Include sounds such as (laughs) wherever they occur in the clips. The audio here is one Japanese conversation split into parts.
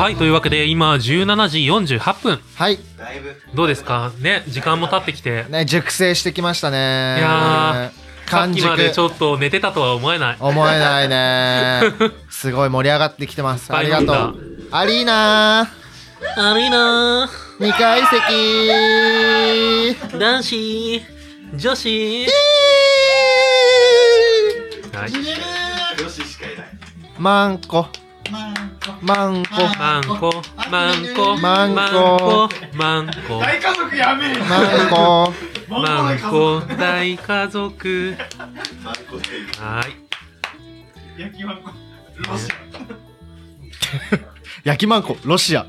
はい、というわけで今17時48分。はい。どうですか？ね、時間も経ってきて。ね、熟成してきましたね。いやさっ完きまでち熟。ょっと寝てたとは思えない。思えないね。(laughs) すごい盛り上がってきてます。ありがとう。アリーナあれいなー、2階席ー男子、女子。はい。マンコ。マンコ。マンコ、マンコ、マンコマンコ、マンコ、大家族やめえマンコ。マンコ、大家族。はい。焼きまんこロシ焼きマンコ、ロシア。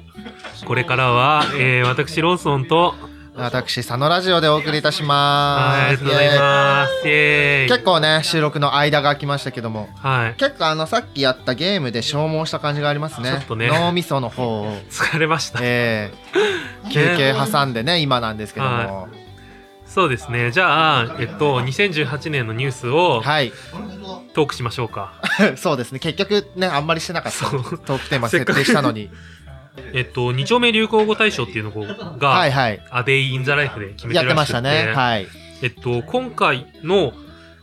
これからは、えー、私、ローソンと、私、佐野ラジオでお送りいたします。はい、ありがとうございます。結構ね、収録の間が空きましたけども。はい。結構あの、さっきやったゲームで消耗した感じがありますね。ちょっとね脳みその方を。疲れました。えー、休憩挟んでね、今なんですけども。そうですね。じゃあ、えっと、2018年のニュースをはい。トークしましょうか。(laughs) そうですね。結局ね、あんまりしてなかった。そうトークテーマ設定したのに。(laughs) えっと、2丁目流行語大賞っていうのが、はいはい。アデイ・イン・ザ・ライフで決めてまてらっしゃってしたね。はい。えっと、今回の、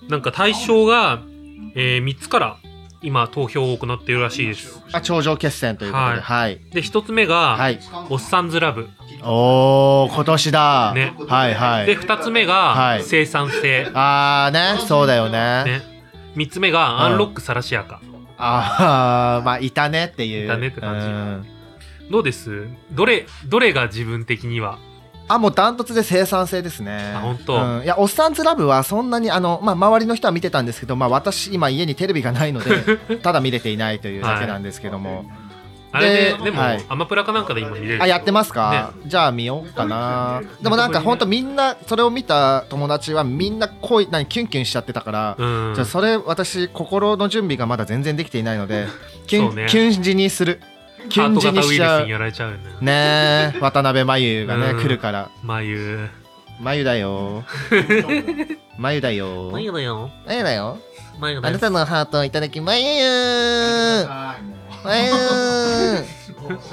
なんか対象が、えー、3つから今投票を行っているらしいです。あ、頂上決戦ということで。はい。で、1つ目が、はい。おっさんずラブ。おー、今年だ。ねはいはで、い。2つ目が、はい生産性。あーね、そうだよね。ね。3つ目が、アンロック・サラシアカ。あー、まあ、いたねっていう。いたねって感じうんどうです？どれ、どれが自分的には？あ、もうダントツで生産性ですね。あ本当うんいや、おっさんずラブはそんなに、あの、まあ、周りの人は見てたんですけど、まあ、私、今家にテレビがないので、(laughs) ただ見れていないというだけなんですけども。あれで、ででも、はいアマプラかなんかで今見れる。あ、やってますか、じゃあ見ようかな。でもなんかほんとみんな、それを見た友達はみんな恋、何、キュンキュンしちゃってたから、うん。じゃあそれ私、心の準備がまだ全然できていないので、キュン、ねキュン字にする。キュン字ハート型ウイにしちゃうルスに。やられちゃうよね。ねえ、渡辺真由がね、うん来るから。眉。(laughs) 真由だよ。真由だよ。眉だよ。真由だよ。眉だよ。あなたのハートをいただき、真由真由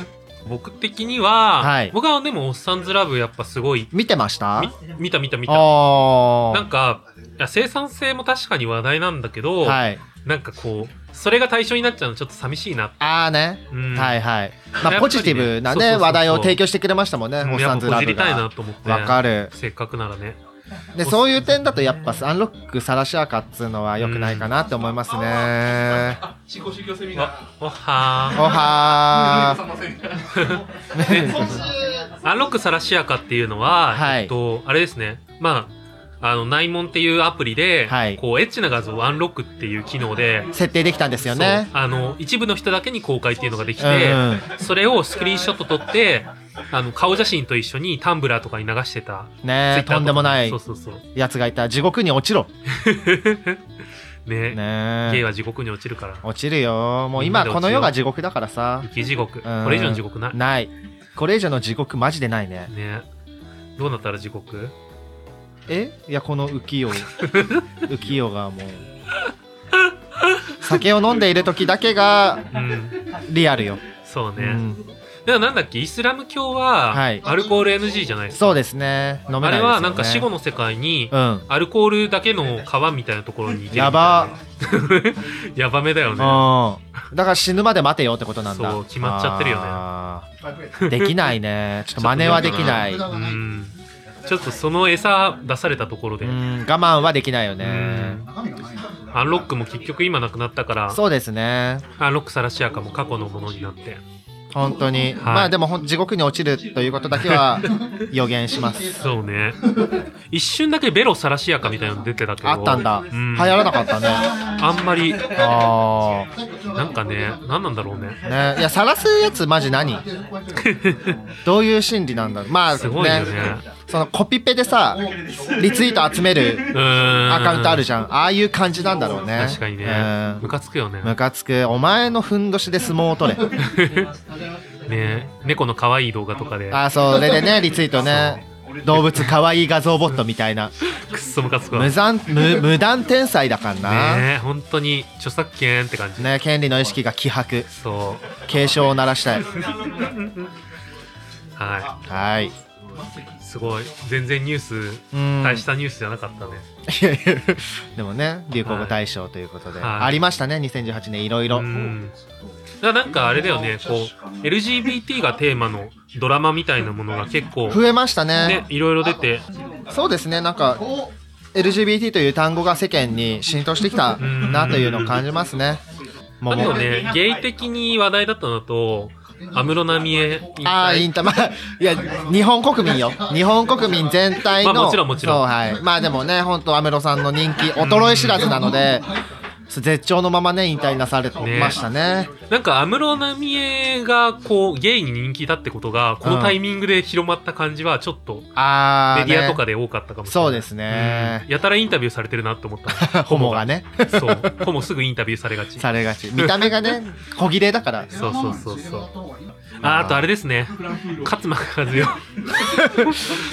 (laughs) 僕的には、はい僕はでも、おっさんずラブやっぱすごい、見てました？み見た見た見た。あなんか、生産性も確かに話題なんだけど、はい。なんかこう、それが対象になっちゃうのちょっと寂しいな。あーね。うん。はいはい。まあ、ねポジティブなね、話題を提供してくれましたもんね、うんおっさんずラブが。と思って。わかる。せっかくならね。で、そういう点だとやっぱ、アンロックサラシアカっつうのは良くないかなって思いますね。思考宗教セミナーお、おはおは。アンロックサラシアカっていうのは、はいえっと、あれですね。まあ、あの、内門っていうアプリで、はいこう、エッチな画像をアンロックっていう機能で、ー設定できたんですよね。あの、一部の人だけに公開っていうのができうんて、うんそれをスクリーンショット撮って、あの、顔写真と一緒にタンブラーとかに流してた。ねえ、とんでもないそうそうそう。やつがいた。地獄に落ちろ。(laughs) ねねえ。ゲイは地獄に落ちるから。落ちるよ。もう今、この世が地獄だからさ。生き地獄。うんこれ以上の地獄ない？ない。これ以上の地獄マジでないね。ねどうなったら地獄？え？いや、この浮世。(laughs) 浮世がもう。酒を飲んでいる時だけがうん。リアルよ。そうね。うんでもなんだっけ、イスラム教は、はいアルコール NG じゃないですか。そうですね。飲めね。あれはなんか死後の世界に、うん。アルコールだけの川みたいなところに行けるやば。(laughs) やばめだよね。うん。だから死ぬまで待てよってことなんだ。そう決まっちゃってるよねできないね。ちょっと真似はできない。ううん。ちょっとその餌出されたところで、ん、我慢はできないよね。アンロックも結局今なくなったから、そうですね。アンロックサラシアカも過去のものになって。本当に。まあでも地獄に落ちるということだけは (laughs) 予言します。そうね。一瞬だけベロサラシアカみたいなの出てたけど。あったんだ。うん流行らなかったね。あんまり、あなんかね、何なんだろうね。あ。ねいや、晒すやつマジ何？(laughs) どういう心理なんだろう。まあ、すごいよね。そのコピペでさ、リツイート集める。アカウントあるじゃん。ああいう感じなんだろうね。確かにねうん。ムカつくよね。ムカつく。お前のふんどしで相撲を取れ。(laughs) ね猫の可愛い動画とかで。あ、それでね、リツイートね。動物かわいい画像ボットみたいな。くっそムカつくわ無残無無断天才だからな、ね本当に著作権って感じ権利の意識が希薄そ警鐘を鳴らしたい。う (laughs) ははい。いすごい。全然ニュースうん大したニュースじゃなかったね。いやいやでもね、流行語大賞ということで、はい。ありましたね、2018年いろいろ。うん。だからなんかあれだよねこう LGBT がテーマのドラマみたいなものが結構増えましたね。ね。いろいろ出て。そうですね、なんか、LGBT という単語が世間に浸透してきたなというのを感じますね。もあとねゲイ的に話題だったのと安室奈美恵ああ、インター、まあ、いや、日本国民よ。日本国民全体の。まあもちろんもちろんそう、はい。まあでもね、本当安室さんの人気、衰え知らずなので、絶頂のままね、引退なされてましたね。なんか安室奈美恵がこうゲイに人気だってことがこのタイミングで広まった感じはちょっとメディアとかで。で多かったかもしれない、そうですね。うん。やたらインタビューされてるなって思った。(laughs) ホモがね、そう。ホモすぐインタビューされがち。されがち。見た目がね、(laughs) 小切れだから。そうそうそうそう。ああとあれですね。勝間和代。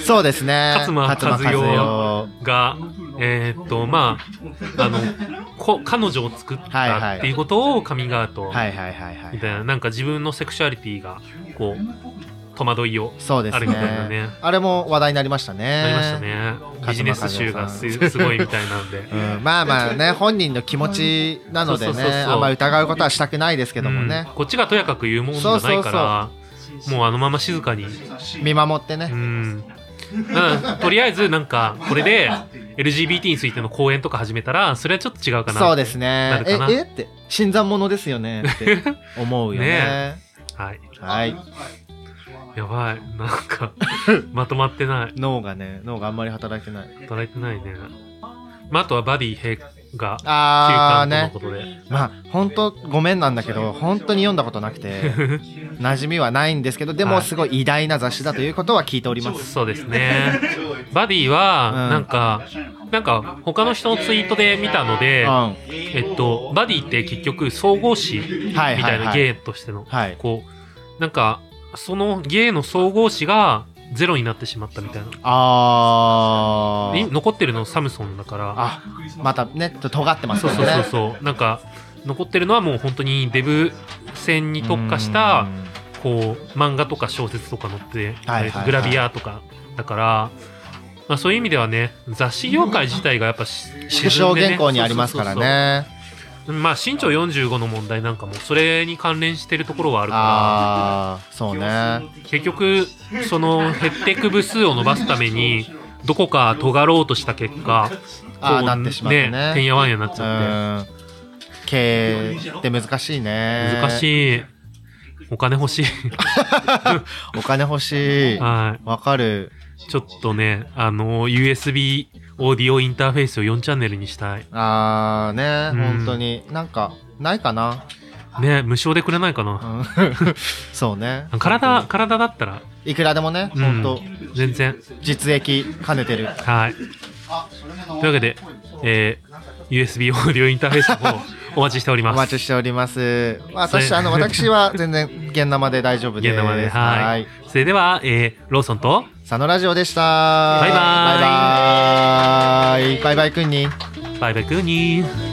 そうですね。勝間和代がえーっとまああのこ彼女を作ったっていうことをカミングアウト。みたいななんか自分のセクシュアリティがこう戸惑いをそうですね。ね。あれも話題になりましたね。なりましたね。ビジネス集がす (laughs) すごいみたいなんで。うん、まあまあね、本人の気持ちなのでね、あんまり疑うことはしたくないですけどもうん。ね、こっちがとやかく言うもんじゃないからもうあのまま静かに。見守ってうね。んだからとりあえずなんかこれで LGBT についての講演とか始めたらそれはちょっと違うかなそうですね。え、えって、新参者ですよね。って思うよね。(laughs) ねはい。はい。やばい。なんか (laughs) まとまってない。脳がね、脳があんまり働いてない。働いてないね。まああとはバディ兵が休館との。ことで、まあ、本当ごめんなんだけど、本当に読んだことなくて、(laughs) 馴染みはないんですけど、でもはいすごい偉大な雑誌だということは聞いております。そうですね (laughs) バディはうんなんか、なんか他の人のツイートで見たので、うん。えっと、バディって結局総合誌み。たいなゲイとしての、はい。こうなんかそのゲイの総合誌がゼロになってしまったみたいなあ残ってるのサムソンだからあ、またね、と尖ってますそうそうそう。そうなんか残ってるのはもう本当にデブ戦に特化したうんこう漫画とか小説とか載って、グラビアとかだから、まあ、そういう意味ではね雑誌業界自体がやっぱし (laughs) 縮小原稿にありますからね。まあ身長45の問題なんかもそれに関連してるところはあるかあー、そうね。ら結局その減っていく部数を伸ばすためにどこか尖ろうとした結果こうなってしまってねてんやわんやになっちゃってうん。経営って難しいね。難い。しいお金欲しい (laughs) お金欲しい。はわかる。いちょっとねあの USB オーディオインターフェースを4チャンネルにしたいあーね、うん本当に。なんか、ないかな？ね無償でくれないかな？うん (laughs) そうね。体体だったらいくらでもね、うん本当全然実益兼ねてる。はいというわけで、えー USB オーディオインターフェースの方お待ちしておりおます待ちしております。私、それあの、(laughs) 私は全然、現生で大丈夫です。現生ではいはい。それでは、えーローソンと佐野ラジオでした。バイバーイバイバイ。バイバイくんに。バイバイクーニー